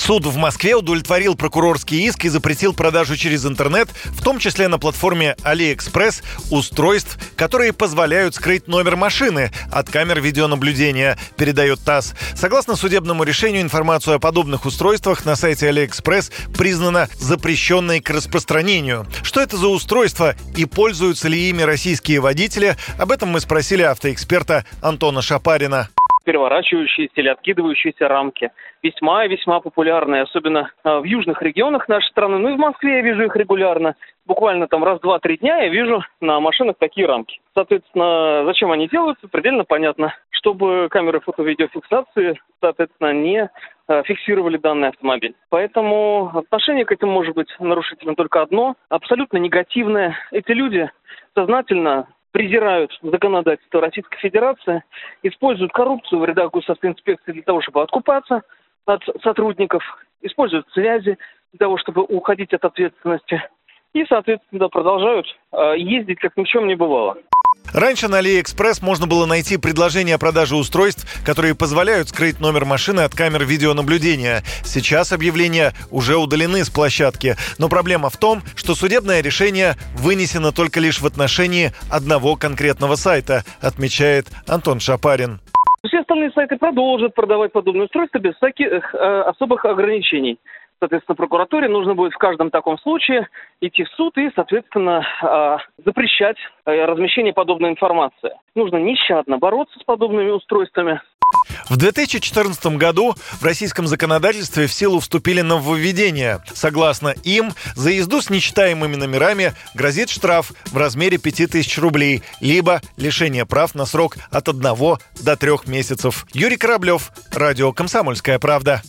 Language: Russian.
Суд в Москве удовлетворил прокурорский иск и запретил продажу через интернет, в том числе на платформе AliExpress, устройств, которые позволяют скрыть номер машины от камер видеонаблюдения, передает ТАСС. Согласно судебному решению, информацию о подобных устройствах на сайте AliExpress признана запрещенной к распространению. Что это за устройство и пользуются ли ими российские водители, об этом мы спросили автоэксперта Антона Шапарина переворачивающиеся или откидывающиеся рамки. Весьма и весьма популярные, особенно а, в южных регионах нашей страны. Ну и в Москве я вижу их регулярно. Буквально там раз, два, три дня я вижу на машинах такие рамки. Соответственно, зачем они делаются, предельно понятно. Чтобы камеры фото-видеофиксации, соответственно, не а, фиксировали данный автомобиль. Поэтому отношение к этому может быть нарушителем только одно, абсолютно негативное. Эти люди сознательно презирают законодательство Российской Федерации, используют коррупцию в рядах госавтоинспекции для того, чтобы откупаться от сотрудников, используют связи для того, чтобы уходить от ответственности. И, соответственно, продолжают э, ездить, как ни в чем не бывало. Раньше на AliExpress можно было найти предложения о продаже устройств, которые позволяют скрыть номер машины от камер видеонаблюдения. Сейчас объявления уже удалены с площадки. Но проблема в том, что судебное решение вынесено только лишь в отношении одного конкретного сайта, отмечает Антон Шапарин. Все остальные сайты продолжат продавать подобные устройства без всяких э, особых ограничений. Соответственно, прокуратуре нужно будет в каждом таком случае идти в суд и, соответственно, а, запрещать э, размещение подобной информации. Нужно нещадно бороться с подобными устройствами. В 2014 году в российском законодательстве в силу вступили нововведения. Согласно им, за езду с нечитаемыми номерами грозит штраф в размере 5000 рублей, либо лишение прав на срок от 1 до 3 месяцев. Юрий Кораблев, Радио «Комсомольская правда».